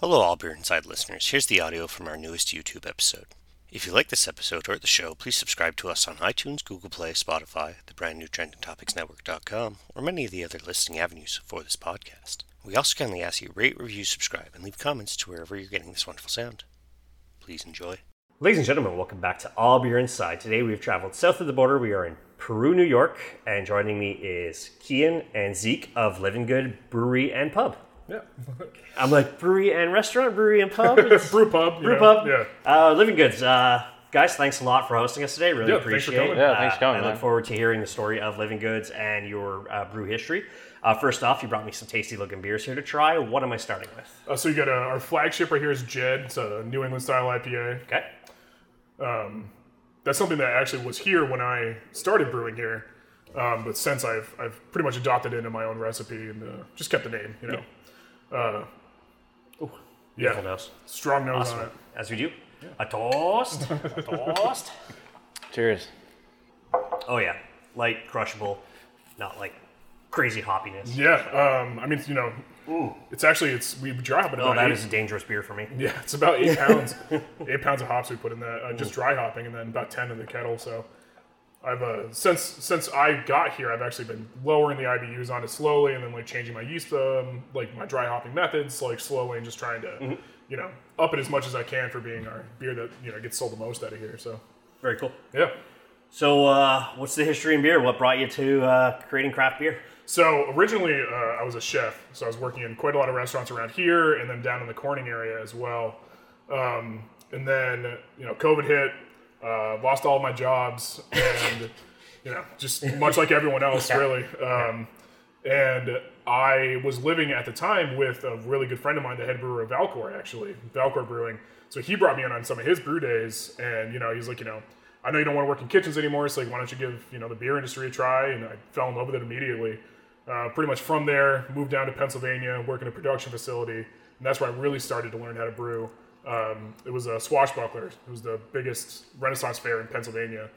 Hello, All Beer Inside listeners. Here's the audio from our newest YouTube episode. If you like this episode or the show, please subscribe to us on iTunes, Google Play, Spotify, the brand new TrendingTopicsNetwork.com, or many of the other listening avenues for this podcast. We also kindly ask you rate, review, subscribe, and leave comments to wherever you're getting this wonderful sound. Please enjoy. Ladies and gentlemen, welcome back to All Beer Inside. Today we've traveled south of the border. We are in Peru, New York, and joining me is Keihin and Zeke of Livingood Brewery and Pub. Yeah. I'm like brewery and restaurant, brewery and pub. It's- Brew pub. you Brew know, pub. Yeah. Uh, Livingood's. Uh, guys, thanks a lot for hosting us today. Really Yeah, thanks for appreciate it. coming. Yeah, thanks for coming, Uh, I look forward to hearing the story of Livingood's and your uh, brew history. Uh, first off, you brought me some tasty looking beers here to try. What am I starting with? Uh, so you got uh, our flagship right here is Jed. It's a New England style IPA. Okay. That's something that actually was here when I started brewing here. Um, but since I've I've pretty much adopted it into my own recipe and uh, just kept the name, you know. Uh, oh, Beautiful yeah, nose. strong nose Awesome. on it. As we do. A toast. a toast. Cheers. Oh, yeah. Light, crushable, not like crazy hoppiness. Yeah, um, I mean, you know, it's actually it's we dry hop it Oh, about that eight, is a dangerous beer for me. Yeah, it's about eight pounds, eight pounds of hops we put in that, uh, just dry hopping, and then about ten in the kettle. So, I've uh, since since I got here, I've actually been lowering the IBUs on it slowly, and then like changing my yeast, um, like my dry hopping methods, like slowly, and just trying to, you know, up it as much as I can for being our beer that you know gets sold the most out of here. So, Very cool. yeah. So, uh, what's the history in beer? What brought you to uh, creating craft beer? So originally, uh, I was a chef, so I was working in quite a lot of restaurants around here, and then down in the Corning area as well. Um, and then you know, COVID hit, uh, lost all my jobs, and you know, just much like everyone else, really. Um, and I was living at the time with a really good friend of mine, the head brewer of Valcour, actually, Valcour Brewing. So he brought me in on some of his brew days, and you know, he's like, you know, I know you don't want to work in kitchens anymore, so like, why don't you give you know the beer industry a try? And I fell in love with it immediately. Uh, pretty much from there, moved down to Pennsylvania, work in a production facility, and that's where I really started to learn how to brew. Um, it was a Swashbuckler. It was the biggest Renaissance fair in Pennsylvania.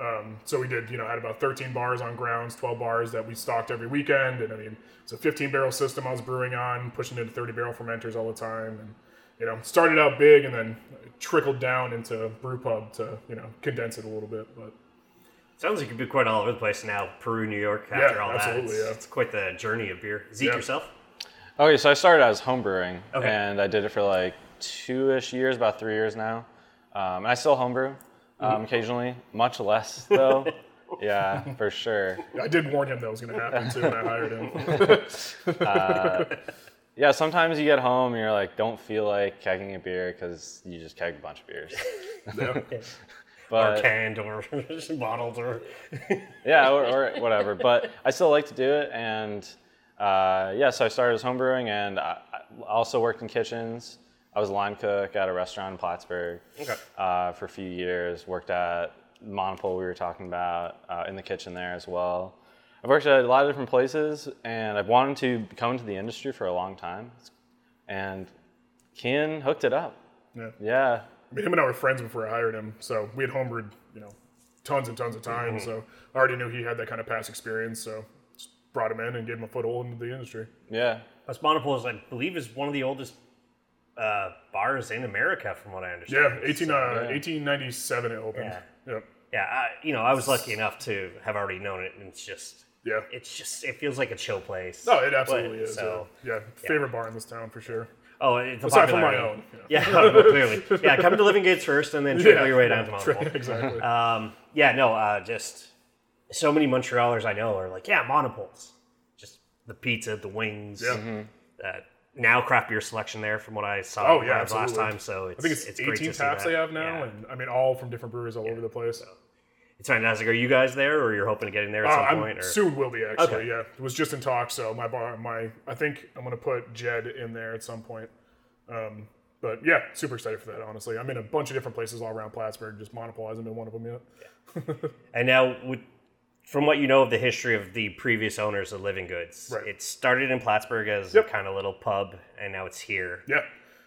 Um, so we did, you know, had about 13 bars on grounds, 12 bars that we stocked every weekend, and I mean, it's a 15 barrel system I was brewing on, pushing into 30 barrel fermenters all the time, and you know, started out big and then trickled down into brew pub to you know condense it a little bit, but. Sounds like you've been quite all over the place now. Peru, New York. After Yeah, all that, absolutely, it's, yeah. it's quite the journey of beer. Zeke Yeah. yourself. Okay, so I started as home brewing, Okay. and I did it for like two-ish years, about three years now. Um, and I still homebrew um, occasionally, much less though. yeah, for sure. I did warn him that was going to happen too when I hired him. Yeah, sometimes you get home and you're like, don't feel like kegging a beer because you just kegged a bunch of beers. Yeah. or But canned or bottled or yeah, or, or whatever. But I still like to do it, and uh, yeah, so I started as homebrewing, and I, I also worked in kitchens. I was a line cook at a restaurant in Plattsburgh Okay. uh, for a few years. Worked at Monopole, we were talking about, uh, in the kitchen there as well. I've worked at a lot of different places, and I've wanted to come into the industry for a long time. And Keihin hooked it up. Yeah. Yeah, I mean, him and I were friends before I hired him, so we had homebrewed, you know, tons and tons of times. So I already knew he had that kind of past experience. So just brought him in and gave him a foothold into the industry. yeah. That's Monopole, is, I believe, is one of the oldest uh, bars in America, from what I understand. Yeah, 18, uh, yeah. 1897 it opened. Yeah. Yep. Yeah, I, you know, I was lucky enough to have already known it, and it's just, Yeah. it's just, it feels like a chill place. No, it absolutely But- is. So, yeah. yeah, favorite bar in this town for sure. oh, it's a Aside from my own. Yeah, well, clearly. Yeah, come to Livingood's first, and then trickle your way down to Monopole. exactly. Um, yeah, no, uh, just so many Montrealers I know are like, yeah, monopoles. Just the pizza, the wings. Yeah. Uh, now craft beer selection there from what I saw Oh, yeah, last time. So it's, I think it's, great 18 to taps they have now, Yeah. and I mean, all from different breweries all over the place. It's fantastic. Are you guys there, or you're hoping to get in there at Uh, some point? Or? soon will be actually. Okay. Yeah, it was just in talk. So my bar, my I think I'm gonna put Jed in there at some point. Um, but yeah, super excited for that. Honestly, I'm in a bunch of different places all around Plattsburgh. Just Monopole hasn't been one of them yet. And now, with, from what you know of the history of the previous owners of Livingood's, Right. it started in Plattsburgh as Yep. a kind of little pub, and now it's here. Yeah.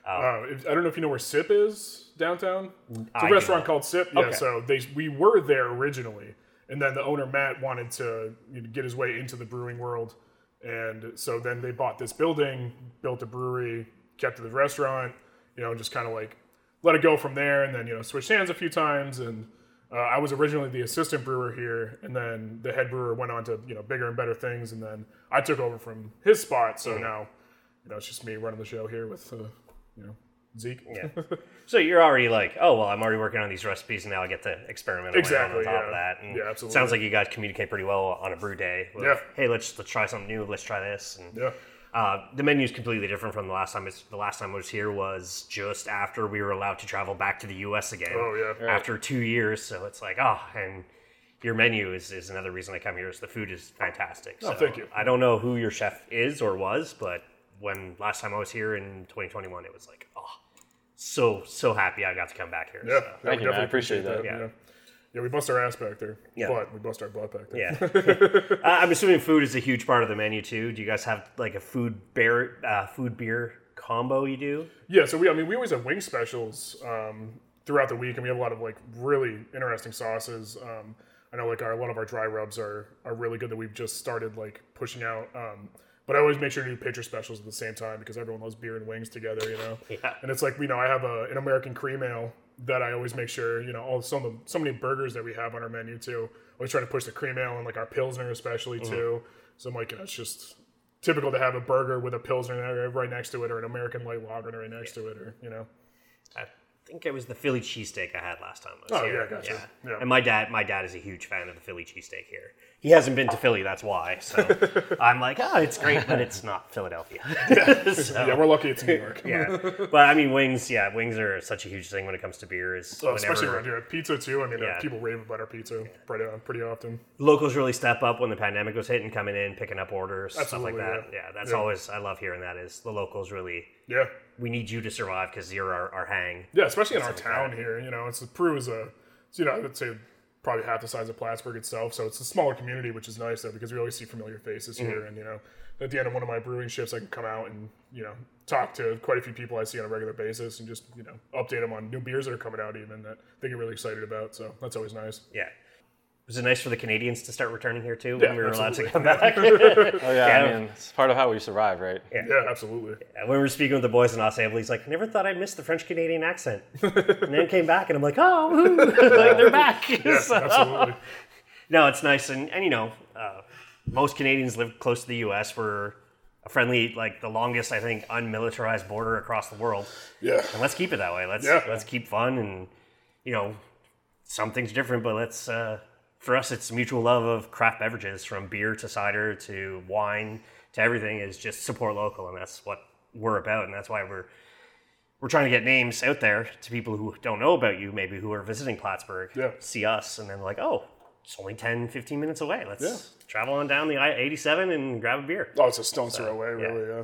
Oh. Uh, I don't know if you know where Sip is downtown. It's I a do restaurant called Sip. Yeah. Okay. So they we were there originally, and then the owner Matt wanted to you know, get his way into the brewing world, and so then they bought this building, built a brewery, kept the restaurant, you know, just kind of like let it go from there, and then you know switched hands a few times. And uh, I was originally the assistant brewer here, and then the head brewer went on to you know bigger and better things, and then I took over from his spot. So now, you know, it's just me running the show here with uh, you know Zeke. Yeah. so you're already like, oh well, I'm already working on these recipes, and now I get to experiment on Exactly, on top yeah. of that. And Yeah, absolutely. Sounds like you guys communicate pretty well on a brew day. with, Yeah. Hey, let's let's try something new. Let's try this. And yeah. Uh, the menu is completely different from the last time. It's, the last time I was here was just after we were allowed to travel back to the U.S. again. Oh, yeah. After two years, so it's like, oh, and your menu is, is another reason I come here. Is the food is fantastic. Oh, so thank you. I don't know who your chef is or was, but when last time I was here in 2021, it was like, oh, so so happy I got to come back here. Yeah, so. Thank we you, man. I definitely appreciate that. Yeah. Yeah. Yeah, we bust our ass back there, Yeah. but we bust our butt back there. Yeah, uh, I'm assuming food is a huge part of the menu too. Do you guys have like a food beer, uh, food beer combo? You do? Yeah, so we, I mean, we always have wing specials um, throughout the week, and we have a lot of like really interesting sauces. Um, I know like our, a lot of our dry rubs are are really good that we've just started like pushing out. Um, but I always make sure to do pitcher specials at the same time because everyone loves beer and wings together, you know. Yeah. And it's like you know I have a, an American cream ale that I always make sure you know all some of the, so many burgers that we have on our menu too. Always try to push the cream ale and like our pilsner especially mm-hmm. too. So I'm like, you know, it's just typical to have a burger with a pilsner right next to it, or an American light lager right next to it, or you know. Think it was the Philly cheesesteak I had last time. I was Oh, here. yeah, gotcha. Yeah. And my dad, my dad is a huge fan of the Philly cheesesteak here. He hasn't been to Philly, that's why. So I'm like, oh, it's great, but it's not Philadelphia. So, Yeah, we're lucky it's New York. yeah. But I mean, wings. Yeah, wings are such a huge thing when it comes to beer. Is Oh, especially around here. Pizza too. I mean, uh, Yeah. people rave about our pizza pretty, uh, pretty often. locals really step up when the pandemic was hitting, coming in, picking up orders, Absolutely, stuff like that. yeah. Yeah, that's Yeah. always I love hearing that. Is the locals really? Yeah, We need you to survive because you're our, our hang. yeah, especially in our Something like town here. You know, it's the Peru is a, it's, you know, I would say probably half the size of Plattsburgh itself. So it's a smaller community, which is nice though because we always see familiar faces Mm-hmm. here. And you know, at the end of one of my brewing shifts, I can come out and you know talk to quite a few people I see on a regular basis and just you know update them on new beers that are coming out even that they get really excited about. So that's always nice. Yeah. Was it nice for the Canadians to start returning here too Yeah, when we were allowed to come back? Oh yeah, Yeah. I mean it's part of how we survive, right? Yeah, absolutely. Yeah, when we were speaking with the boys in Assembly, he's like, "Never thought I'd miss the French Canadian accent," and then came back, and I'm like, "Oh, like, they're back!" So- Absolutely. no, it's nice, and and you know, uh, most Canadians live close to the U.S. We're a friendly, like the longest, I think, unmilitarized border across the world, Yeah. and let's keep it that way. Let's Yeah. let's keep fun, and you know, something's different, but let's. Uh, for us, it's mutual love of craft beverages, from beer to cider to wine to everything. Is just support local, and that's what we're about, and that's why we're we're trying to get names out there to people who don't know about you, maybe who are visiting Plattsburgh, Yeah. see us, and then like, oh, it's only 10, 15 minutes away. Let's Yeah. travel on down the I 87 and grab a beer. Oh, it's a stone's throw away, really. Yeah.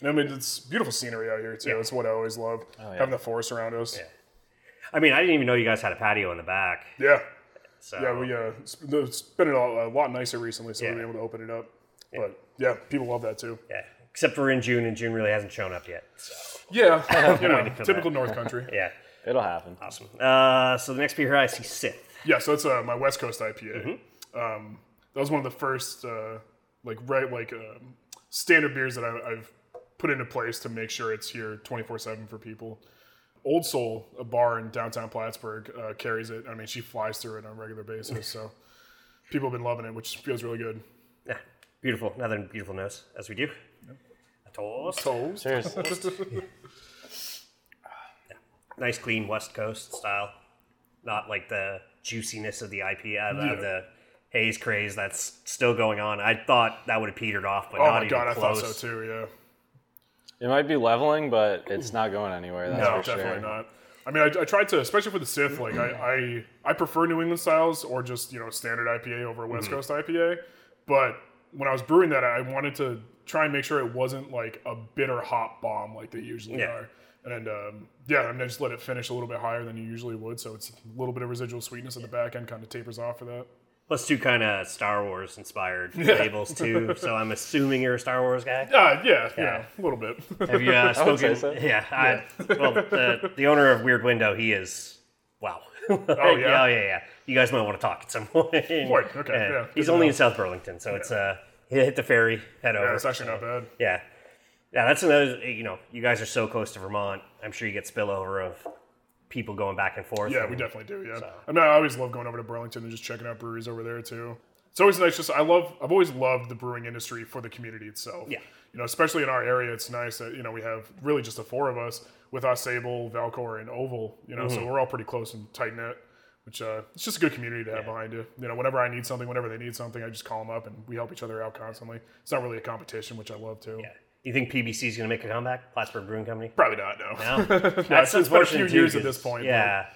And I mean, it's beautiful scenery out here too. Yeah. It's what I always love. Oh, having the forest around us. Yeah. I mean, I didn't even know you guys had a patio in the back. Yeah. So Yeah, we uh, it's, it's been a lot, nicer recently, so Yeah. we've been able to open it up. But yeah, people love that too. yeah. Except for in June, and June really hasn't shown up yet. So Yeah, you know, for typical North Country. yeah, It'll happen. awesome. Uh, so the next beer here I see Sith. Yeah, so it's uh, my West Coast IPA. Mm-hmm. Um, that was one of the first uh, like right like um, standard beers that I, I've put into place to make sure it's here twenty four seven for people. Old Soul, a bar in downtown Plattsburgh, uh, carries it. I mean, she flies through it on a regular basis, so people have been loving it, which feels really good. Yeah, beautiful. Another beautiful nose, as we do. A toast. Toes. Cheers. nice, clean West Coast style. Not like the juiciness of the IP, uh, Yeah. of the haze craze that's still going on. I thought that would have petered off, but Oh not my even god, I thought so too. Yeah. It might be leveling, but it's not going anywhere. That's No, for definitely sure. not. I mean, I, I tried to, especially for the Sith. Like, I, I I prefer New England styles or just you know standard IPA over a West Coast IPA. But when I was brewing that, I wanted to try and make sure it wasn't like a bitter hop bomb like they usually Yeah. are. And um, yeah, I mean, I just let it finish a little bit higher than you usually would, so it's a little bit of residual sweetness at the back end, kind of tapers off for that. Plus, two kind of Star Wars inspired labels too. So I'm assuming you're a Star Wars guy. Uh, yeah, yeah, a little bit. Have you uh, spoken? so. Yeah. I, well, the, the owner of Weird Window, he is. Wow. oh yeah? oh yeah, yeah. You guys might want to talk at some point. Okay, yeah, good He's only know. in South Burlington, so it's uh, hit the ferry, head yeah, over. it's actually not bad. Yeah. Yeah, that's another. You know, you guys are so close to Vermont. I'm sure you get spillover of people going back and forth. Yeah, and- we definitely do. Yeah, I mean, I always love going over to Burlington and just checking out breweries over there too. It's always nice. Just I love. I've always loved the brewing industry for the community itself. Yeah. you know, especially in our area, it's nice that you know we have really just the four of us with us, Sable, Valcour, and Oval. You know, Mm-hmm. so we're all pretty close and tight knit. Which uh, it's just a good community to have behind you. You know, whenever I need something, whenever they need something, I just call them up and we help each other out constantly. It's not really a competition, which I love too. Yeah. You think PBC is going to make a comeback? Plattsburgh Brewing Company? Probably not. No. No. That's That's it's been a few years at 'cause- this point. but- Yeah.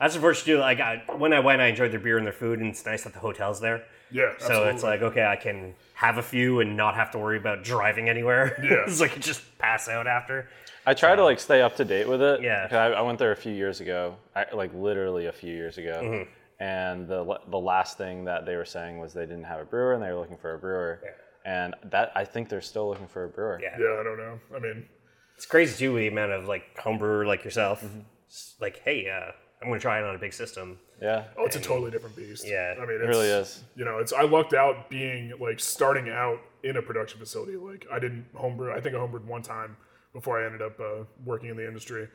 That's unfortunate too. Like I, when I went, I enjoyed their beer and their food, and it's nice that the hotel's there. Yeah, So absolutely. it's like okay, I can have a few and not have to worry about driving anywhere. Yeah. it's like just pass out after. I try to like stay up to date with it. Yeah. 'cause I, I went there a few years ago, I, like literally a few years ago, Mm-hmm. and the the last thing that they were saying was they didn't have a brewer and they were looking for a brewer, and that I think they're still looking for a brewer. Yeah. Yeah, I don't know. I mean, It's crazy too with the amount of like home brewer like yourself. Mm-hmm. Like, hey, uh, I'm going to try it on a big system. Yeah. oh, it's a totally different beast. Yeah, I mean, It really is. You know, it's I lucked out being like starting out in a production facility. Like I didn't homebrew. I think I homebrewed one time before I ended up uh, working in the industry.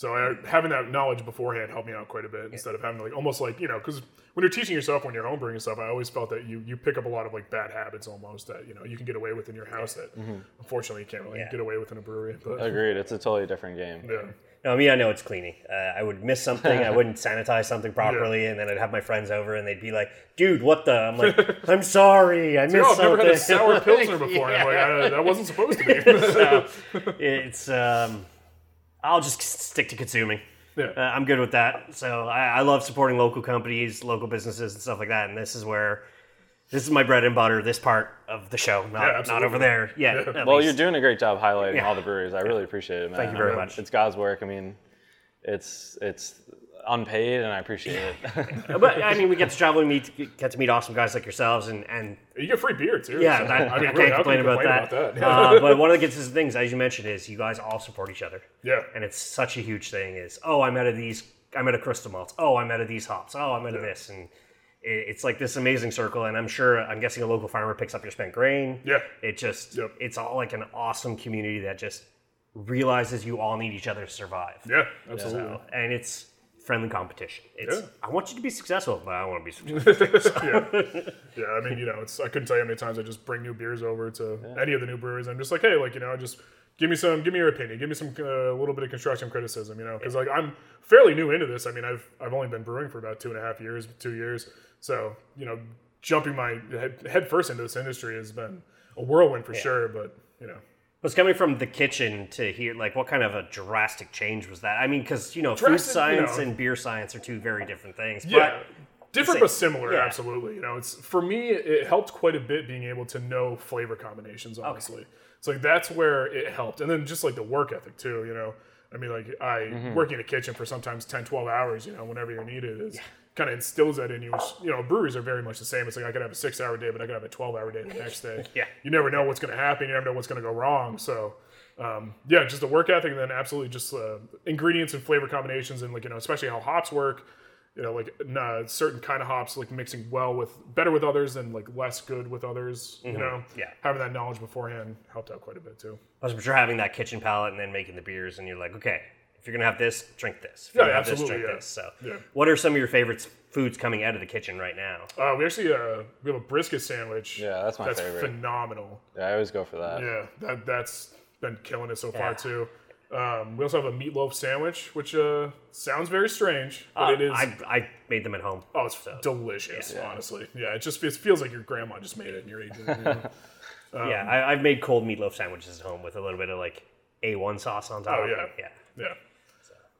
So I, having that knowledge beforehand helped me out quite a bit instead of having to like almost like you know because when you're teaching yourself when you're homebrewing and stuff, I always felt that you you pick up a lot of like bad habits almost that you know you can get away with in your house that unfortunately you can't really Yeah. get away with in a brewery. But Agreed. It's a totally different game. yeah, No, me, I know it's cleaning. Uh, I would miss something. I wouldn't sanitize something properly, and then I'd have my friends over, and they'd be like, "Dude, what the?" I'm like, "I'm sorry, I missed oh, I've never something." had a sour pilsner before. and I'm like, I, that wasn't supposed to be. So, it's um, I'll just stick to consuming. Yeah. Uh, I'm good with that. So I, I love supporting local companies, local businesses, and stuff like that. And this is where this is my bread and butter. This part of the show, not not over there. Yeah. Well, least. you're doing a great job highlighting Yeah. all the breweries. I really appreciate it, man. Thank you very I mean, much. It's God's work. I mean, it's it's unpaid, and I appreciate it. but I mean, we get to travel and meet, get to meet awesome guys like yourselves, and and you get free beer too. yeah, so, that, I mean, I can't how can complain you about complain that. about that? uh, but one of the consistent things, as you mentioned, is you guys all support each other. Yeah. and it's such a huge thing. Is oh, I'm out of these. I'm out of crystal malts. Oh, I'm out of these hops. Oh, I'm out of this, and it, it's like this amazing circle. And I'm sure, I'm guessing a local farmer picks up your spent grain. Yeah. it just, Yep. it's all like an awesome community that just realizes you all need each other to survive. Yeah, absolutely. So, and it's friendly competition. It's Yeah. I want you to be successful, but I want to be successful. Yeah, I mean, you know, it's I couldn't tell you how many times I just bring new beers over to any of the new breweries. I'm just like, hey, like you know, just give me some, give me your opinion, give me some a little bit of constructive criticism, you know, because like I'm fairly new into this. I mean, I've I've only been brewing for about two and a half years, two years. So you know, jumping my head, head first into this industry has been a whirlwind for sure. But you know, was coming from the kitchen to here, like what kind of a drastic change was that? I mean, because you know, food Drastic, you science know. and beer science are two very different things. Yeah. Different but similar, Yeah. absolutely. You know, it's for me it helped quite a bit being able to know flavor combinations, honestly. It's like that's where it helped. And then just like the work ethic too, you know. I mean like I Mm-hmm. working in a kitchen for sometimes 10, 12 hours, you know, whenever you're needed is kind of instills that in you. Which, you know, breweries are very much the same. It's like I could have a six hour day, but I could have a twelve hour day the next day. Yeah. You never know what's gonna happen, you never know what's gonna go wrong. So um, yeah, just the work ethic, and then absolutely just uh, ingredients and flavor combinations, and like you know, especially how hops work. You know, like certain kind of hops, like mixing well with better with others and like less good with others. You know, Mm-hmm. Yeah. having that knowledge beforehand helped out quite a bit too. I was sure having that kitchen palette and then making the beers, and you're like, okay, if you're gonna have this, drink this. If Yeah, you're gonna have this, absolutely, drink yeah. this. So, Yeah. what are some of your favorite foods coming out of the kitchen right now? Uh, we actually uh, we have a brisket sandwich. Yeah, that's my that's favorite. phenomenal. yeah, I always go for that. Yeah, that that's been killing it so Yeah. far too. Um, we also have a meatloaf sandwich, which uh, sounds very strange, but Uh, it is. I, I made them at home. Oh, it's delicious, honestly. Yeah, it just it feels like your grandma just made it and you're eating it. you know? yeah, I, I've made cold meatloaf sandwiches at home with a little bit of like A1 sauce on top. Oh, yeah. yeah, yeah.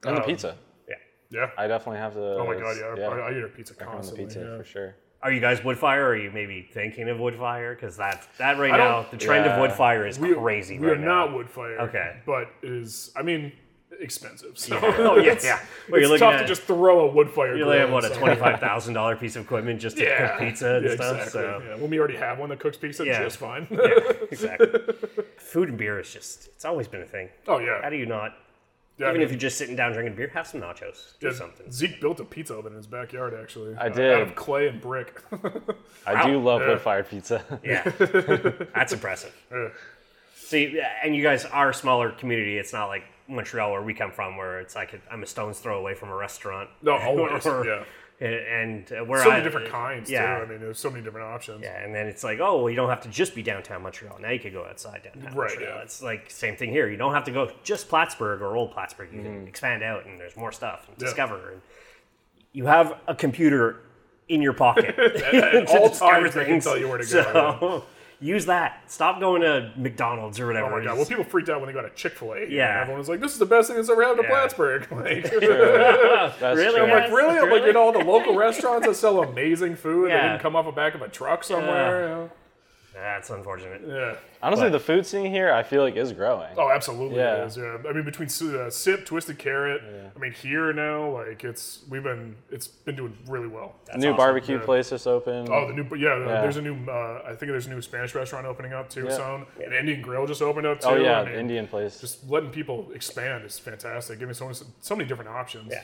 And the um, pizza. yeah. Yeah. I definitely have to. oh my god, yeah. I, I eat a pizza on the constantly. pizza yeah. for sure. Are you guys wood fire? Or are you maybe thinking of wood fire? Because that that right now, the trend of Yeah. wood fire is We, crazy. we right are now. not wood fire. Okay. But is I mean, expensive. So Oh yeah, it's, yeah. Well, it's you're tough looking to just throw a wood fire. you only have grill, what a twenty five thousand dollar piece of equipment just to Yeah. cook pizza and yeah, stuff. Exactly. So Yeah. When we already have one that cooks pizza, Yeah. just fine. yeah, exactly. Food and beer is just it's always been a thing. oh yeah. How do you not? Yeah, I even mean, if you're just sitting down drinking beer, have some nachos. Do yeah, something. Zeke built a pizza oven in his backyard. Actually, I uh, did. out of clay and brick. I do love Yeah. wood fired pizza. Yeah, that's impressive. Yeah. See, and you guys are a smaller community. It's not like Montreal where we come from, where it's like a, I'm a stone's throw away from a restaurant. No, always. Or- yeah. And uh, where So I, many different kinds yeah. too. I mean, there's so many different options. Yeah, and then it's like, oh, well, you don't have to just be downtown Montreal. Now you could go outside downtown Right, Montreal. yeah. It's like same thing here. You don't have to go just Plattsburgh or Old Plattsburgh. You can expand out, and there's more stuff and Mm-hmm. Yeah. discover. And you have a computer in your pocket At to all times, they can things. tell you where to go. So use that. Stop going to McDonald's or whatever. Oh my god! Well, people freaked out when they got a Chick Fil A. Yeah. everyone was like, "This is the best thing that's ever happened to Yeah. Plattsburgh." Like, That's Really? true. I'm like, Yes, really? I'm like, really? you know, all the local restaurants that sell amazing food that didn't come off the back of a truck somewhere. you know? That's unfortunate. Yeah. Honestly, But- the food scene here, I feel like is growing. Oh, absolutely. Yeah. It is, yeah. I mean, between uh, Sip, Twisted Carrot. I mean, here now, like it's we've been it's been doing really well. The new awesome. barbecue Yeah. place just opened. Oh, the new yeah, Yeah. There's a new uh, I think there's a new Spanish restaurant opening up too. Yeah. Soon. An Indian Grill just opened up too. Oh, yeah, I mean, Indian place. Just letting people expand is fantastic. Giving so many, so many different options. Yeah.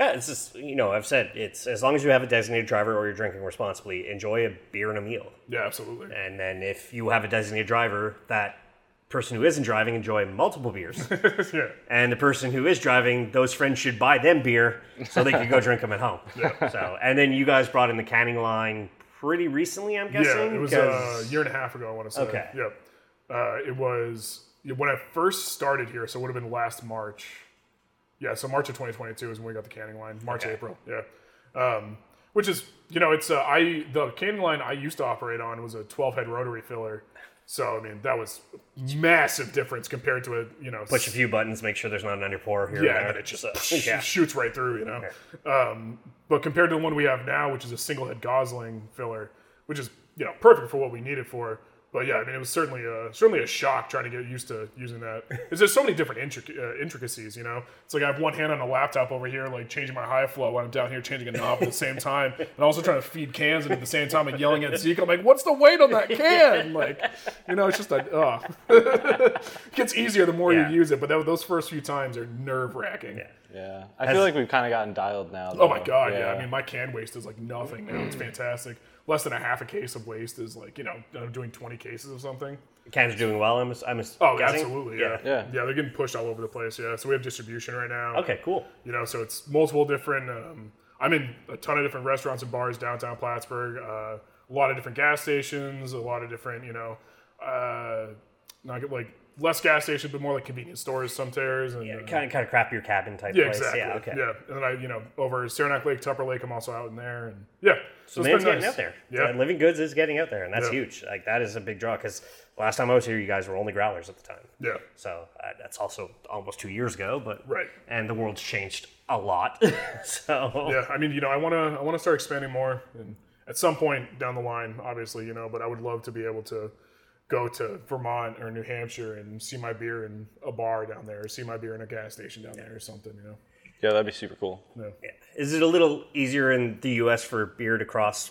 Yeah, it's just you know I've said it's as long as you have a designated driver or you're drinking responsibly, enjoy a beer and a meal. Yeah, absolutely. And then if you have a designated driver, that person who isn't driving enjoy multiple beers. yeah. and the person who is driving, those friends should buy them beer so they could go drink them at home. Yeah. So, and then you guys brought in the canning line pretty recently, I'm guessing. Yeah, it was 'cause- a year and a half ago. I want to say. Okay. Yep. Uh, it was when I first started here, so it would have been last March. Yeah, so March of 2022 is when we got the canning line. March, Okay. April. Yeah. Um, which is, you know, it's uh, I the canning line I used to operate on was a 12 head rotary filler. So I mean that was massive difference compared to a you know push a few buttons, make sure there's not an underpour here. yeah, and it just yeah. shoots right through, you know. Um, but compared to the one we have now, which is a single head Gosling filler, which is you know perfect for what we need it for. But yeah, I mean, it was certainly a certainly a shock trying to get used to using that. Because there's so many different intric- uh, intricacies, you know. It's like I have one hand on a laptop over here, like changing my high flow, while I'm down here changing a knob at the same time, and also trying to feed cans and at the same time and yelling at Zeke. I'm like, "What's the weight on that can?" Like, you know, it's just a. Uh. it gets easier the more Yeah. you use it, but that, those first few times are nerve wracking. Yeah, yeah. I feel like we've kind of gotten dialed now. Oh my though. god, yeah. I mean, my can waste is like nothing now. It's fantastic. Less than a half a case of waste is like you know I'm doing 20 cases of something. Cans are doing well. I'm, I'm Oh, guessing? absolutely, yeah. Yeah. yeah, They're getting pushed all over the place. Yeah, so we have distribution right now. Okay, cool. you know, so it's multiple different. Um, I'm in a ton of different restaurants and bars downtown Plattsburgh. Uh, a lot of different gas stations. A lot of different, you know, uh, not like less gas stations, but more like convenience stores, some tears, and Yeah, uh, kind of kind of crap your cabin type Yeah, place. exactly. Yeah, okay. Yeah, and then I, you know, over Saranac Lake, Tupper Lake, I'm also out in there, and yeah. So it's man's been getting out there. Yeah, Livingood's is getting out there, and that's Yeah. huge. Like that is a big draw because last time I was here, you guys were only growlers at the time. yeah, So uh, that's also almost two years ago, but Right. And the world's changed a lot. so yeah. I mean, you know, I want to, I want to start expanding more, and at some point down the line, obviously, you know, but I would love to be able to go to Vermont or New Hampshire and see my beer in a bar down there, or see my beer in a gas station down there, or something, you know. Yeah, that'd be super cool. Yeah. Yeah. Is it a little easier in the U.S. for beer to cross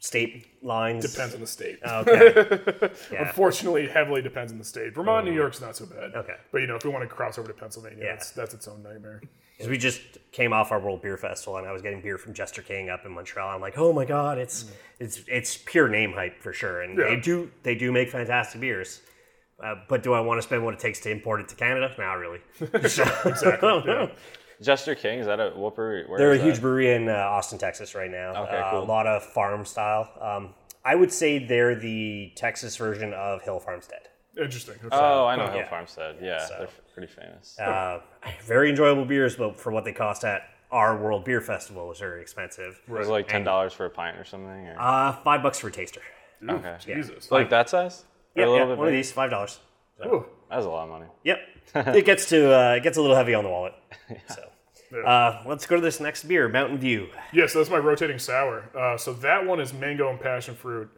state lines? Depends on the state. Okay. Yeah. Unfortunately, heavily depends on the state. Vermont, New York's not so bad. Okay. But you know, if we want to cross over to Pennsylvania, Yeah. that's that's its own nightmare. 'Cause we just came off our World Beer Festival, and I was getting beer from Jester King up in Montreal. I'm like, oh my god, it's it's it's pure name hype for sure, and Mm. Yeah. they do they do make fantastic beers. Uh, but do I want to spend what it takes to import it to Canada? Not really. Exactly. yeah. Jester King is that a whooper? Where They're a is huge that? brewery in uh, Austin, Texas, right now. Okay, Uh, cool. A lot of farm style. Um, I would say they're the Texas version of Hill Farmstead. Interesting. Okay. Oh, I know Hill Yeah. Farmstead. Yeah, they're pretty famous. Uh, very enjoyable beers, but for what they cost at our World Beer Festival was very expensive. it was like ten dollars for a pint or something. Or? Uh, five bucks for a taster. okay, Jesus. like that size? Yeah, a little yeah, bit one of these, five dollars. Ooh. That's a lot of money. Yep, it gets to uh, it gets a little heavy on the wallet. So, uh, let's go to this next beer, Mountain View. Yeah, so that's my rotating sour. Uh, so that one is mango and passion fruit.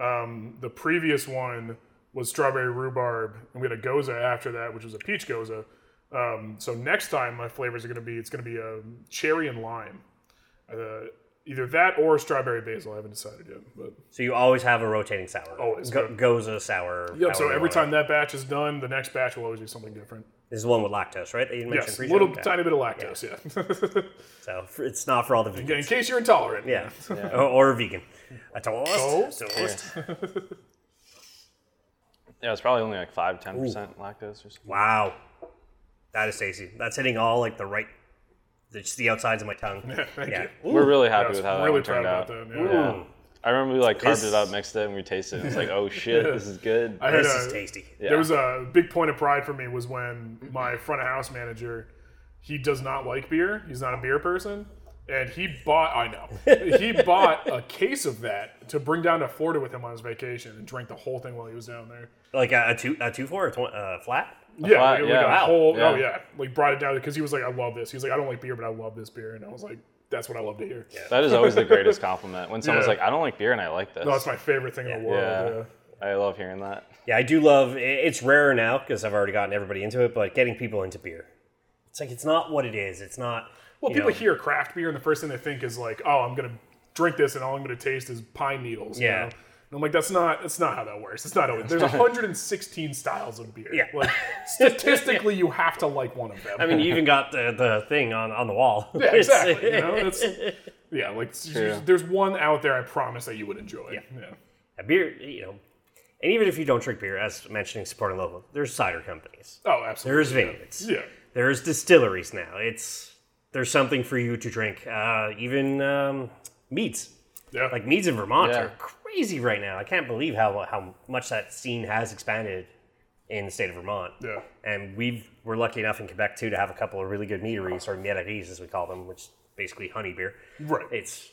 Um, the previous one was strawberry rhubarb, and we had a gose after that, which was a peach gose. Um, so next time my flavors are going to be it's going to be a cherry and lime, uh, either that or strawberry basil. I haven't decided yet, but So you always have a rotating sour. Always, Go, yeah. goes a sour. yep. So every want it. time that batch is done, the next batch will always be something different. this is the one with lactose, right? That you mentioned Yes, a little Okay. tiny bit of lactose. Yeah, So for, it's not for all the in case you're intolerant. Yeah, Or, or vegan. A toast. Toast? Toast. Yeah, it's probably only like five, ten percent lactose or something. Wow, that is tasty. That's hitting all like the right, just the outsides of my tongue. Thank yeah. you. We're really happy was with how really that proud turned about out. that. Yeah. Yeah. I remember we like carved This- it up, mixed it, and we tasted it. It's like, oh shit, this is good. I had This a, is tasty. Yeah. There was a big point of pride for me was when my front of house manager, he does not like beer. He's not a beer person. And he bought, I know, he bought a case of that to bring down to Florida with him on his vacation and drank the whole thing while he was down there. Like a, a two, a two four, or tw- uh, flat. Yeah, flat, like, yeah. like a Wow. whole, oh Yeah. yeah, like brought it down because he was like, I love this. He's like, I don't like beer, but I love this beer. And I was like, that's what I love to hear. That is always the greatest compliment when someone's Yeah. like, I don't like beer and I like this. No, it's my favorite thing in the world. yeah. Yeah. I love hearing that. Yeah, I do love. It's rarer now because I've already gotten everybody into it, but getting people into beer, it's like it's not what it is. It's not. Well, people know, hear craft beer, and the first thing they think is like, "Oh, I'm gonna drink this, and all I'm gonna taste is pine needles." you Yeah. know? And I'm like, "That's not. That's not how that works. It's not. always There's 116 styles of beer. Yeah. Like statistically, you have to like one of them. I mean, you even got the, the thing on, on the wall. yeah, exactly. You know, it's yeah. Like it's- True. there's one out there. I promise that you would enjoy. Yeah. A beer, you know, and even if you don't drink beer, as mentioning supporting local, there's cider companies, Oh, absolutely. there's vineyards, Yeah. there's distilleries now. It's there's something for you to drink. Uh, even um, meads, Yeah. like meads in Vermont Yeah. are crazy right now. I can't believe how how much that scene has expanded in the state of Vermont. Yeah. And we've we're lucky enough in Quebec too to have a couple of really good meaderies or mieteries as we call them, which is basically honey beer. Right. It's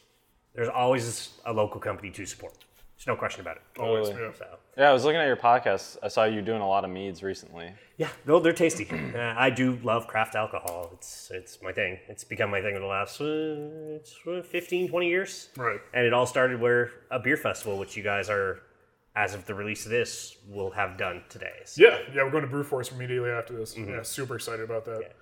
there's always a local company to support. There's no question about it. Always. Totally. Yeah. So Yeah, I was looking at your podcast. I saw you doing a lot of meads recently. yeah, no, they're tasty. uh, I do love craft alcohol. It's it's my thing. It's become my thing in the last uh, uh, 15, 20 years. Right. And it all started where a beer festival, which you guys are, as of the release of this, will have done today. So Yeah. Yeah. We're going to Brewforce immediately after this. Mm-hmm. Yeah. Super excited about that.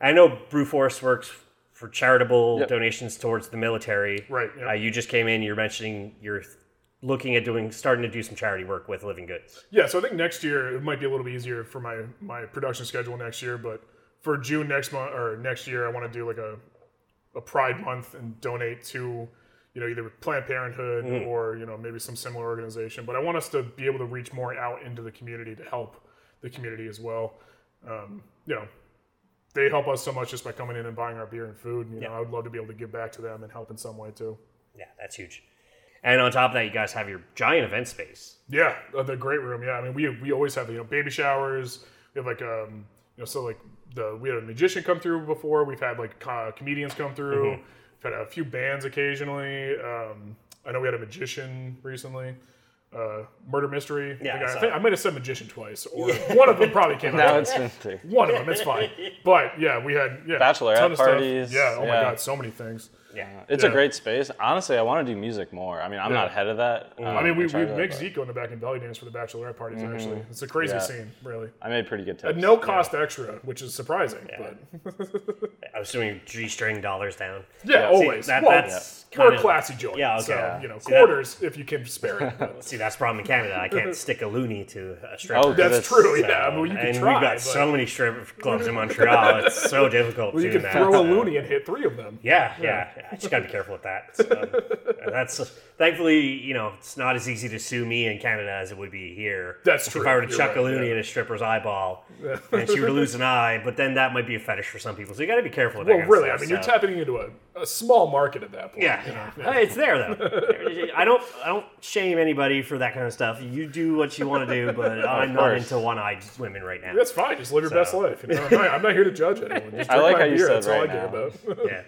I know Brewforce works for charitable Yep. donations towards the military. Right, yep. Uh, you just came in. You're mentioning you're looking at doing, starting to do some charity work with Livingood's. Yeah, so I think next year it might be a little bit easier for my my production schedule next year, but for June next month or next year, I want to do like a a Pride month and donate to you know either Planned Parenthood or you know maybe some similar organization. But I want us to be able to reach more out into the community to help the community as well. Um, you know, they help us so much just by coming in and buying our beer and food. You know, I would love to be able to give back to them and help in some way too. Yeah, that's huge. And on top of that, you guys have your giant event space. Yeah, uh, the great room. Yeah, I mean, we we always have you know baby showers. We have like um you know so like the we had a magician come through before. We've had like co- comedians come through. Mm-hmm. We've had a few bands occasionally. Um, I know we had a magician recently. Uh, murder mystery. Yeah, I, think I I, think. I might have said magician twice, or one of them probably came Now out. it's been three. One of them, it's fine. But yeah, we had yeah, Bachelorette ton stuff. parties, Yeah, oh my god, so many things. Yeah. Uh, it's Yeah. a great space. Honestly, I want to do music more. I mean, I'm not Yeah. head of that. Mm-hmm. Um, I um, mean, we, we charge of make that, but Zeke go in the back and belly dance for the bachelorette parties. Mm-hmm. Actually, it's a crazy Yeah. scene, really. I made pretty good At tips. no cost extra, which is surprising. But I was doing G-string dollars down. yeah, See, always. that- well, that's we're a kinda- classy joint. Yeah, okay. So, you know, See, that- quarters if you can spare it. but- See, that's problem in Canada. I can't stick a loony to a stripper. Oh, That's That's- true. Yeah, I mean, you can and try. we've got but- so many strip clubs in Montreal. It's so difficult well, you can that. throw a so- loony and hit three of them. Yeah, yeah, yeah. I just got to be careful with that. So, that's thankfully, you know, it's not as easy to sue me in Canada as it would be here. That's If true. I were to You're chuck a right, loony yeah. in a stripper's eyeball and she were to lose an eye, but then that might be a fetish for some people. So you got to be careful with that. Well, kind of really, I stuff, mean, you're tapping into a, a small market at that point. Yeah, you know? yeah. it's there though. I don't, I don't shame anybody for that kind of stuff. You do what you want to do, but I'm not into one-eyed women right now. That's fine. Just live your So- best life. You know? I'm, not, I'm not here to judge anyone. Just I drink like my how you beer. said That's all I right care about. yeah.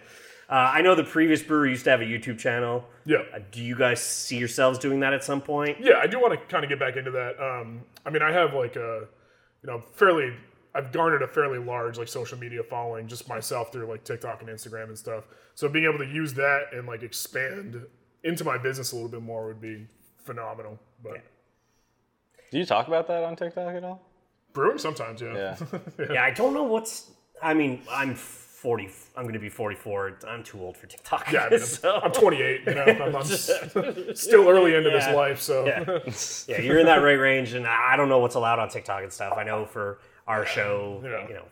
Uh, I know the previous brewery used to have a YouTube channel. yeah. Uh, do you guys see yourselves doing that at some point? Yeah, I do want to kind of get back into that. Um, I mean, I have like a, you know, fairly. I've garnered a fairly large like social media following just myself through like TikTok and Instagram and stuff. So being able to use that and like expand into my business a little bit more would be phenomenal. But Do you talk about that on TikTok at all? brewing sometimes, yeah. Yeah. Yeah, I don't know what's. I mean, I'm 40. I'm going to be 44. I'm too old for TikTok. Yeah, I mean, so, I'm 28. You know, I'm, I'm still early into this life, so yeah. yeah, you're in that right range, and I don't know what's allowed on TikTok and stuff. I know for our show, Yeah. you know,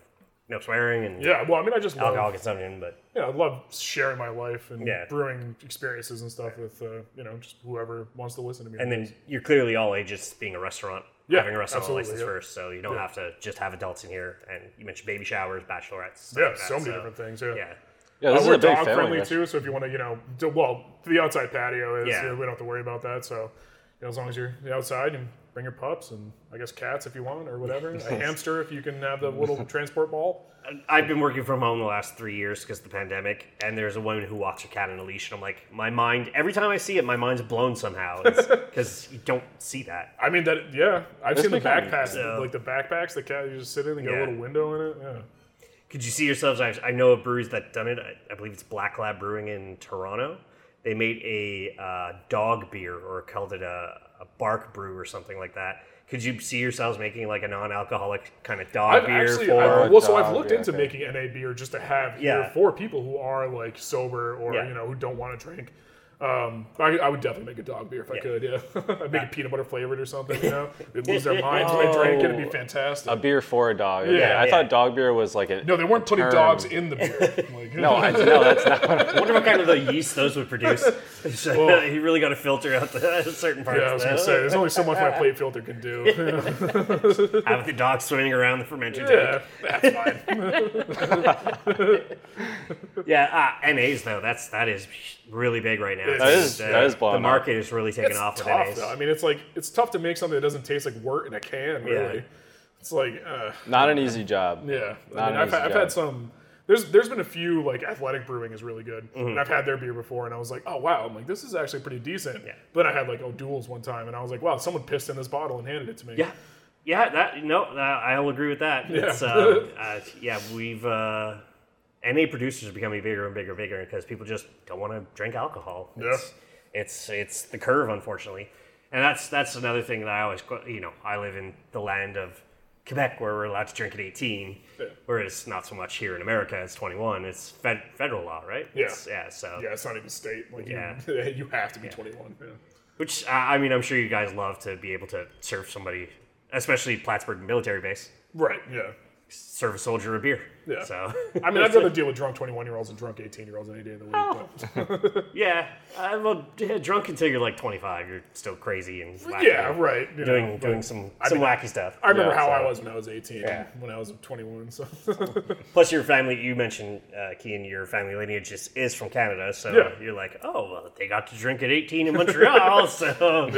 no swearing and yeah. Well, I mean, I just alcohol love, consumption, but yeah, I love sharing my life and Yeah. brewing experiences and stuff with uh, you know just whoever wants to listen to me. and then you're clearly all ages being a restaurant Yeah, having a restaurant absolutely, license yeah. first, so you don't Yeah. have to just have adults in here. And you mentioned baby showers, bachelorettes. stuff Yeah, like that, so many different things. Yeah. Yeah, Yeah, Uh, this is we're a big dog family friendly too, so if you want to, you know, do, well, the outside patio is, Yeah. you know, we don't have to worry about that. So, you know, as long as you're outside, and bring your pups and I guess cats if you want or whatever. a hamster if you can have the little transport ball. I've been working from home the last three years because of the pandemic, and there's a woman who walks her cat in a leash, and I'm like, my mind. Every time I see it, my mind's blown somehow because you don't see that. I mean that, yeah. I've It's seen the backpacks, Yeah. like the backpacks. The cat you just sit in, they got Yeah. a little window in it. Yeah. Could you see yourselves? I, I know of breweries that done it. I, I believe it's Black Lab Brewing in Toronto. They made a uh, dog beer or called it a, a bark brew or something like that. Could you see yourselves making like a non-alcoholic kind of dog I've beer actually, for? I, well, so I've looked yeah, into okay. making NA beer just to have here Yeah. for people who are like sober or Yeah. you know who don't want to drink. Um, I, I would definitely make a dog beer if I Yeah. could. Yeah, I'd make it peanut butter flavored or something. You know, they'd lose their minds when they drink it. It'd be fantastic. A beer for a dog. Okay, Yeah, I yeah. thought dog beer was like a no, they weren't putting term. dogs in the beer. Like, No, I, no, that's not. What I wonder what kind of the yeast those would produce. So, Well- you really got to filter out the certain parts. yeah, I was gonna say there's only so much my plate filter can do. Have the dog swimming around the fermenter yeah, tank. that's fine. Yeah, uh, NAs though. That's that is really big right now. That is- The- that is blowing The market is really taking It's off with tough NAs. though. I mean, it's like it's tough to make something that doesn't taste like wort in a can. Really, Yeah. it's like. Uh, Not an easy job. Yeah, Not I mean, an I've, easy I've job. had some. There's there's been a few like athletic brewing is really good, Mm-hmm. and I've had their beer before, and I was like, oh wow, I'm like this is actually pretty decent. Yeah. But then I had like O'Doul's one time, and I was like, wow, someone pissed in this bottle and handed it to me. Yeah, yeah. That no, I'll agree with that. Yeah. It's, uh, uh, yeah, we've uh, NA producers are becoming bigger and bigger and bigger because people just don't want to drink alcohol. Yeah. It's, it's it's the curve, unfortunately, and that's that's another thing that I always you know I live in the land of Quebec where we're allowed to drink at 18, Yeah. whereas not so much here in America. It's 21. It's fed, federal law, right? Yeah. It's- yeah. So yeah, it's not even state. Like Yeah. you, you have to be 21. Yeah. Which I I mean, I'm sure you guys love to be able to serve somebody, especially Plattsburgh military base, Right. Yeah. serve a soldier a beer. Yeah. So I mean, I'd rather deal with drunk 21 year olds than drunk 18 year olds any day of the week. Oh. but- yeah, uh, well, yeah, drunk until you're like 25, you're still crazy and wacky, yeah. Right. you doing but doing some I some mean, wacky stuff. I remember Yeah, how so- I was when I was 18. Yeah. When I was 21. So. Plus, your family, you mentioned uh, Keihin, your family lineage is, is from Canada, so Yeah. you're like, oh, well, they got to drink at 18 in Montreal, so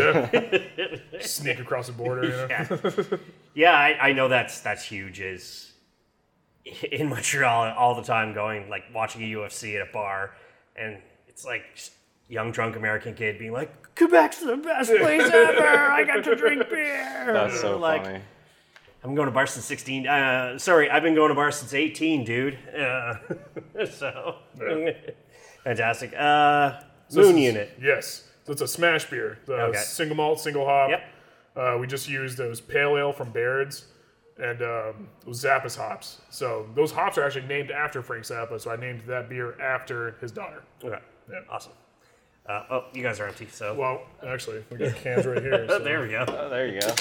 Sneak across the border. You know? yeah, yeah I, I know that's that's huge. Is in Montreal all the time, going like watching a UFC at a bar, and it's like young drunk American kid being like, "Quebec's the best place ever. I got to drink beer." That's so like, funny. I'm going to bar since 16. Uh, sorry, I've been going to bar since 18, dude. Uh, so fantastic. Uh, So this Moon is- Unit. Yes. So it's a smash beer. The Okay. single malt, single hop. Yep. Uh, we just used those pale ale from Baird's and um, those Zappa's hops. So those hops are actually named after Frank Zappa. So I named that beer after his daughter. Okay. Yeah. Awesome. Uh, oh, you guys are empty. So Well, actually, we got cans right here. So. there we go. Oh, there you go.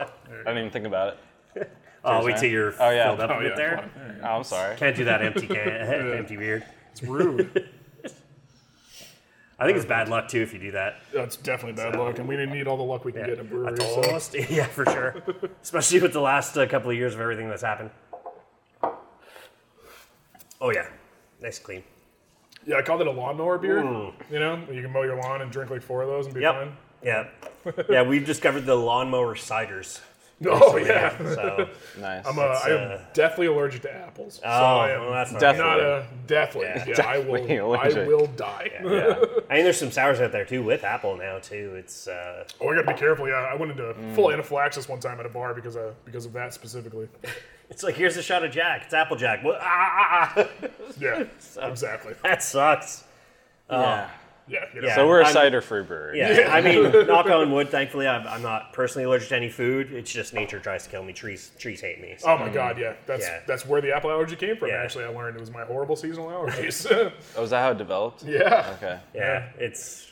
I didn't even think about it. Oh, wait man. till you're Oh, yeah. filled up Oh, a bit yeah, there. come on. There you go. Oh, I'm sorry. Can't do that empty can, empty beard. It's rude. I think it's bad luck too if you do that. That's definitely bad luck, and we didn't need all the luck we can get in a brewery. So. yeah, for sure. Especially with the last uh, couple of years of everything that's happened. Oh yeah, nice clean. Yeah, I called it a lawnmower beer. You know, you can mow your lawn and drink like four of those and be Yep. fine. Yeah, yeah. We've discovered the lawnmower ciders. Oh yeah. So, Nice. I'm, uh, I am uh, deathly allergic to apples. So oh, I am well, that's not Definitely. not a deathly. Yeah. Yeah, I Definitely will. I allergic. will die. yeah. I mean, there's some sours out there too with apple now too. It's uh, Oh, I gotta be careful. Yeah, I went into Mm. full anaphylaxis one time at a bar because of because of that specifically. it's like here's a shot of Jack. It's apple Jack. Ah, ah, ah. Yeah, exactly. that sucks. yeah. Yeah, you know. Yeah. So we're a I'm- cider-free brewery. Yeah, I mean, knock on wood. Thankfully, I'm, I'm not personally allergic to any food. It's just nature tries to kill me. Trees, trees hate me. So. Oh my god, yeah. That's Yeah. that's where the apple allergy came from. Yeah. Actually, I learned it was my horrible seasonal allergies. Oh, oh, is that how it developed? yeah. Okay. yeah, it's.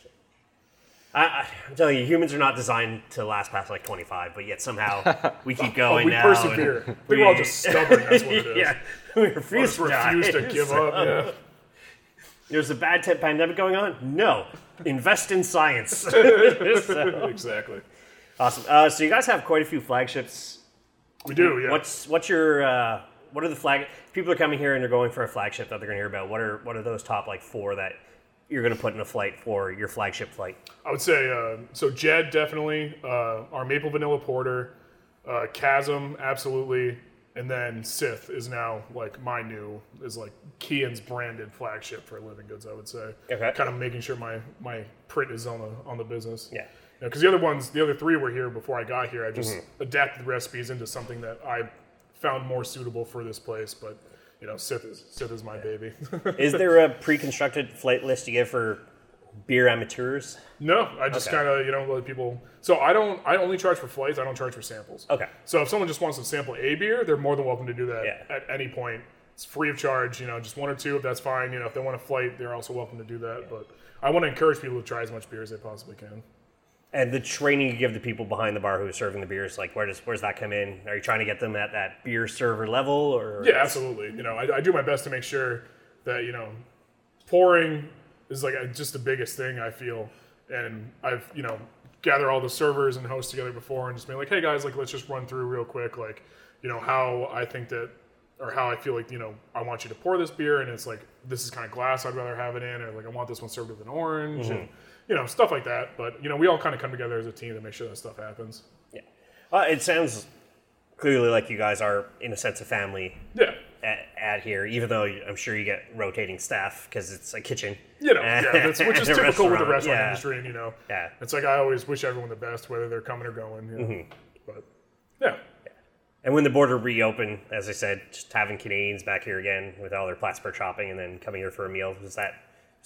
I, I, I'm telling you, humans are not designed to last past like 25, but yet somehow we keep Oh, going we now persevere. We, We're all just stubborn. That's what it is. yeah, we We refuse to die. refuse to give So, up. Yeah. There's a bad t- pandemic going on. No, invest in science. So- exactly. Awesome. Uh, so you guys have quite a few flagships. We do, yeah. What's what's your uh, what are the flag? People are coming here and they're going for a flagship that they're going to hear about. What are what are those top like four that you're going to put in a flight for your flagship flight? I would say uh, so. Jed definitely. Uh, our maple vanilla porter, uh, Chasm absolutely, and then Sith is now like my new is like Keihin's branded flagship for Livingood's. I would say. Okay. Kind of making sure my my print is on the on the business. Yeah. Because the other ones, the other three were here before I got here. I just Mm-hmm. adapted the recipes into something that I found more suitable for this place. But you know, Sith is Sith is my baby. Is there a pre-constructed flight list you give for beer amateurs? No, I just Okay. kind of you know let people. So I don't. I only charge for flights. I don't charge for samples. Okay. So if someone just wants to sample a beer, they're more than welcome to do that Yeah. at any point. It's free of charge. You know, just one or two if that's fine. You know, if they want a flight, they're also welcome to do that. But I want to encourage people to try as much beer as they possibly can. And the training you give the people behind the bar who are serving the beers, like where does where's that come in? Are you trying to get them at that beer server level, or Yeah, absolutely. You know, I, I do my best to make sure that you know, pouring is like a, just the biggest thing I feel, and I've you know gather all the servers and hosts together before and just be like, hey guys, like let's just run through real quick, like you know how I think that or how I feel like you know I want you to pour this beer, and it's like this is kind of glass I'd rather have it in, or like I want this one served with an orange, and you know stuff like that. But you know we all kind of come together as a team to make sure that stuff happens. Yeah. Uh, it sounds clearly like you guys are in a sense a family Yeah. at, at here, even though I'm sure you get rotating staff because it's a kitchen. You know, yeah, that's, which is typical with the restaurant yeah. industry, and you know, Yeah. it's like I always wish everyone the best, whether they're coming or going. You know? Mm-hmm. But yeah, And when the border reopened, as I said, just having Canadians back here again with all their Plattsburgh shopping and then coming here for a meal was that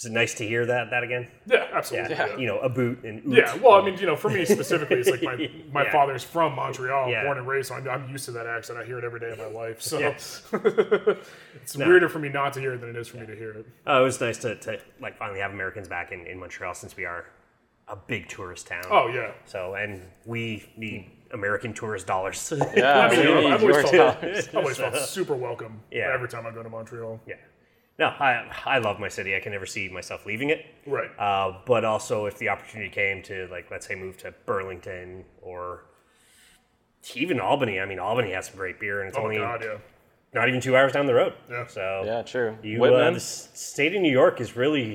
was it nice to hear that that again? yeah, absolutely. Yeah, Yeah, you know, a boot and oot. Yeah, well, I mean, you know, for me specifically, it's like my my Yeah. father's from Montreal, Yeah. born and raised, so I'm, I'm used to that accent. I hear it every day of my life, so Yes. it's weirder for me not to hear it than it is for me to hear it. Oh, it was nice to, to like finally have Americans back in, in Montreal since we are a big tourist town. Oh yeah, So, and we need American tourist dollars. Yeah, I mean, we you know, need I've always felt, dollars. I've always felt super welcome Yeah. every time I go to Montreal. yeah. No, I, I love my city. I can never see myself leaving it. Right. Uh, but also, if the opportunity came to, like, let's say, move to Burlington or even Albany. I mean, Albany has some great beer, and it's oh only god, yeah. not even two hours down the road. Yeah. So Yeah, true. you, uh, Whitman. the s- state of New York is really,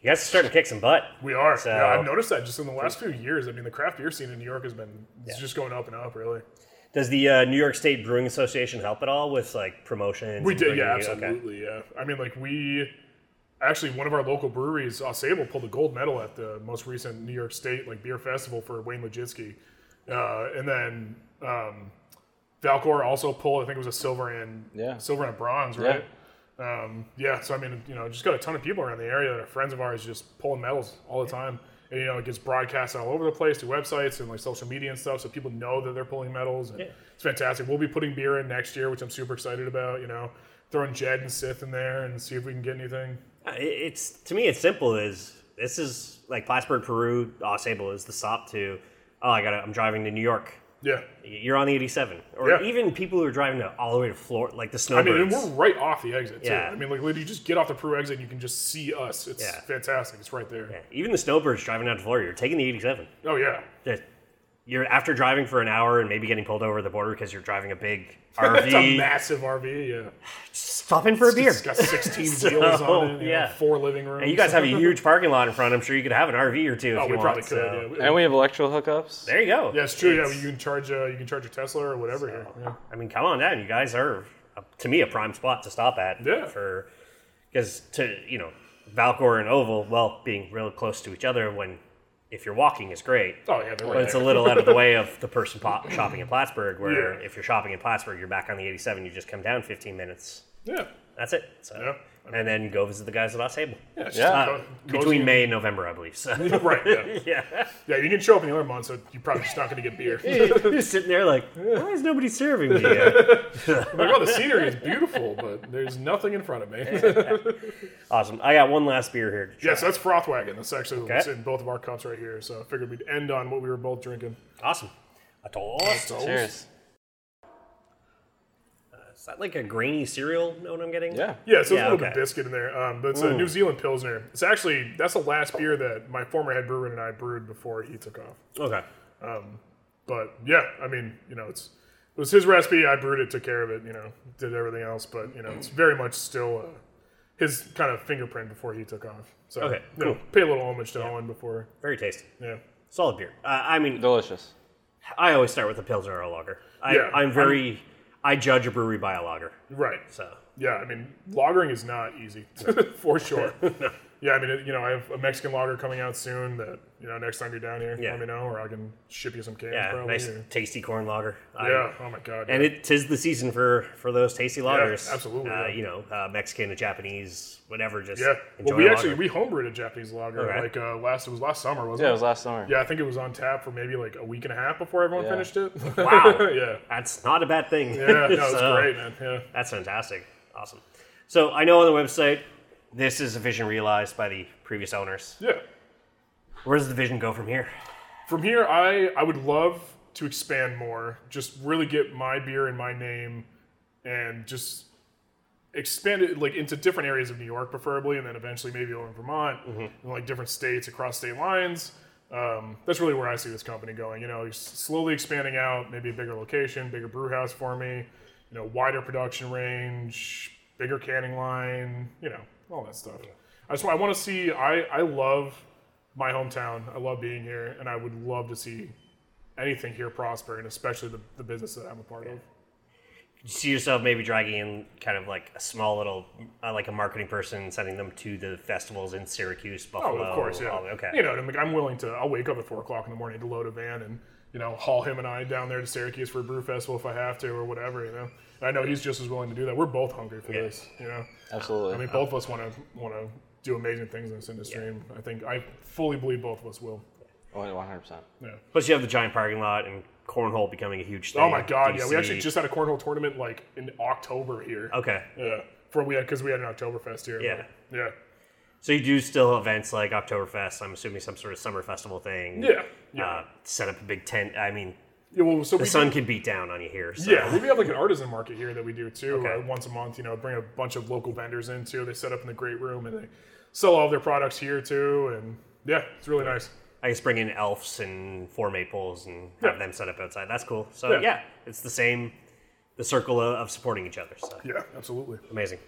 you guys are starting to kick some butt. We are. So- yeah, I've noticed that just in the last few years. I mean, the craft beer scene in New York has been it's just going up and up, really. Does the uh, New York State Brewing Association help at all with like promotions? We and did, yeah, bringing you- okay. absolutely, yeah. I mean, like we actually one of our local breweries, uh, Sable, pulled a gold medal at the most recent New York State like beer festival for Wayne Legitsky, uh, and then um, Valcour also pulled. I think it was a silver and Yeah. silver and bronze, right? Um, yeah. So I mean, you know, just got a ton of people around the area that are friends of ours, just pulling medals all the time. And, you know, it gets broadcast all over the place to websites and like social media and stuff, so people know that they're pulling medals. And it's fantastic. We'll be putting beer in next year, which I'm super excited about. You know, throwing Jed and Sith in there and see if we can get anything. Uh, It's to me, it's simple. Is this is like Plattsburgh, Peru, Sable is the stop to. Oh, I got. I'm driving to New York. Yeah. You're on the 87, or Yeah. even people who are driving to, all the way to Florida, like the snowbirds. I mean, and we're right off the exit too. Yeah. I mean, like literally, you just get off the Peru exit, and you can just see us. It's Yeah. fantastic. It's right there. Yeah, even the snowbirds driving out to Florida, you're taking the 87. Oh yeah. Just- You're after driving for an hour and maybe getting pulled over the border because you're driving a big RV. It's a massive RV. Yeah. Stop in for a beer. It's got 16 So, wheels on it. You yeah. know, four living rooms. And you guys have a huge parking lot in front. I'm sure you could have an RV or two if Oh, you we want. probably could. so- Yeah. and we have electrical hookups. There you go. Yeah, it's true. Yeah, you can charge. Uh, you can charge a Tesla or whatever here. Yeah. I mean, come on down. You guys are, uh, to me, a prime spot to stop at. Yeah. For because to you know, Valcour and Oval, well, being real close to each other when if you're walking is great. Oh yeah, But right it's a little out of the way of the person po- shopping in Plattsburgh, where Yeah. if you're shopping in Plattsburgh, you're back on the 87. You just come down 15 minutes. Yeah. That's it. So, Yeah. And then go visit the guys at Ausable. Yeah. it's Yeah. just Uh, co- between cozy- May and November, I believe. So, right. Yeah. yeah. Yeah. You can show up in the other months, so you're probably just not going to get beer. You're sitting there like, why is nobody serving me? yet?" like, oh, the scenery is beautiful, but there's nothing in front of me. awesome. I got one last beer here. to try. yes, that's Frothwagon. That's actually what's Okay. in both of our cups right here. So I figured we'd end on what we were both drinking. Awesome. A toast. Cheers. Is that like a grainy cereal note I'm getting? Yeah. Yeah, so there's Yeah, a little bit okay. of biscuit in there. Um, but it's a New Zealand Pilsner. It's actually, that's the last beer that my former head brewer and I brewed before he took off. Okay. Um, but yeah, I mean, you know, it's it was his recipe. I brewed it, took care of it. You know, did everything else. But you know, it's very much still uh, his kind of fingerprint before he took off. So Okay, you know, cool. pay a little homage to Owen before. Very tasty. Yeah, Solid beer. Uh, I mean, Delicious. I always start with a Pilsner or a lager. I, Yeah, I'm very. I judge a brewery by a lager. right. So Yeah, I mean, lagering is not easy for sure. Yeah, I mean, it- you know, I have a Mexican lager coming out soon. That you know, next time you're down here, Yeah. let me know, or I can ship you some cans. yeah, probably, nice or- tasty corn lager. I- yeah. Oh my god. And yeah. it tis the season for for those tasty lagers. absolutely, Uh, yeah. You know, uh, Mexican and Japanese, whatever. Just yeah. enjoy Well, we a actually lager. we homebrewed a Japanese lager Okay. like uh, last. It was last summer, wasn't it? Yeah, it it? was last summer. Yeah, I think it was on tap for maybe like a week and a half before everyone Yeah. finished it. Wow. yeah. That's not a bad thing. Yeah, no, it's So, great, man. Yeah. That's fantastic. Awesome. So I know on the website, this is a vision realized by the previous owners. Yeah. Where does the vision go from here? From here, I I would love to expand more. Just really get my beer in my name, and just expand it like into different areas of New York, preferably, and then eventually maybe over in Vermont, Mm-hmm. and like different states across state lines. Um, that's really where I see this company going. You know, slowly expanding out, maybe a bigger location, bigger brew house for me. You know, wider production range, bigger canning line. You know, all that stuff. I just I want to see. I I love my hometown. I love being here, and I would love to see anything here prosper, and especially the, the business that I'm a part of. You see yourself maybe dragging in kind of like a small little, uh, like a marketing person, sending them to the festivals in Syracuse, Oh, of course, yeah. all- okay. You know, I'm, I'm willing to. I'll wake up at four o'clock in the morning to load a van and you know haul him and I down there to Syracuse for a brew festival if I have to or whatever. You know, I know he's just as willing to do that. We're both hungry for this. You know, Absolutely. I mean, both of us want to want to do amazing things in this industry, and I think I fully believe both of us will. One hundred percent. Yeah. Plus, you have the giant parking lot and cornhole becoming a huge thing. Oh my god, yeah. We actually just had a cornhole tournament like in October here. Okay. Yeah. For we had because we had an Oktoberfest here. Yeah. but- yeah. So you do still events like Oktoberfest, I'm assuming some sort of summer festival thing. Yeah. Yeah. Uh, set up a big tent. I mean, yeah well, so the sun can beat down on you here. So. Yeah, we have like an artisan market here that we do too. Okay. Uh, once a month, you know, bring a bunch of local vendors in too. They set up in the great room and they sell all their products here too. And yeah, it's really nice. I guess bring in elves and four maples and have Yeah. them set up outside. That's cool. So Yeah. yeah, it's the same, the circle of, of supporting each other. So Yeah, absolutely. amazing.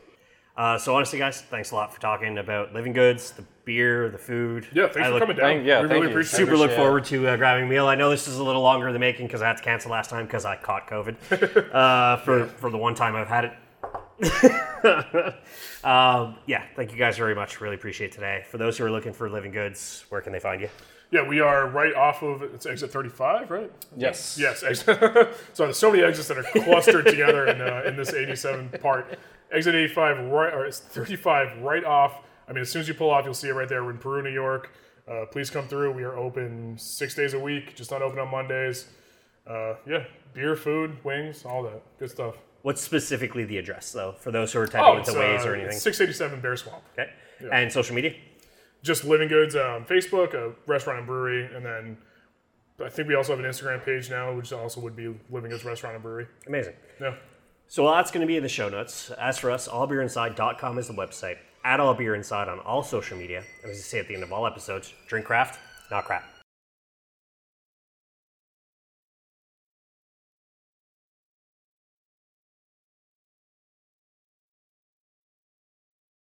Uh, so honestly, guys, thanks a lot for talking about Livingood's, the beer, the food. Yeah, thanks I for look, coming down. thank- yeah, we thank really you. appreciate Super it. look Appreciate forward to uh, grabbing a meal. I know this is a little longer in the making because I had to cancel last time because I caught COVID uh, for for the one time I've had it. um, yeah, thank you guys very much. Really appreciate today. For those who are looking for Livingood's, where can they find you? Yeah, we are right off of it's exit 35, right? Yes. Yes. Exit. so there's so many exits that are clustered together in, uh, in this 87 part. Exit 85 right or it's 35 right off. I mean, as soon as you pull off, you'll see it right there. We're in Peru, New York. Uh, please come through. We are open six days a week, just not open on Mondays. Uh, yeah, beer, food, wings, all that good stuff. What's specifically the address, though, for those who are typing Oh, into Waze uh, or anything? 687 Bear Swamp. Okay. And social media? Just Livingood's on Facebook, a restaurant and brewery, and then I think we also have an Instagram page now, which also would be Livingood's Restaurant and Brewery. Amazing. Yeah. So that's going to be in the show notes. As for us, allbeerinside.com is the website. At All Beer Inside on all social media. And as you say at the end of all episodes, drink craft, not crap.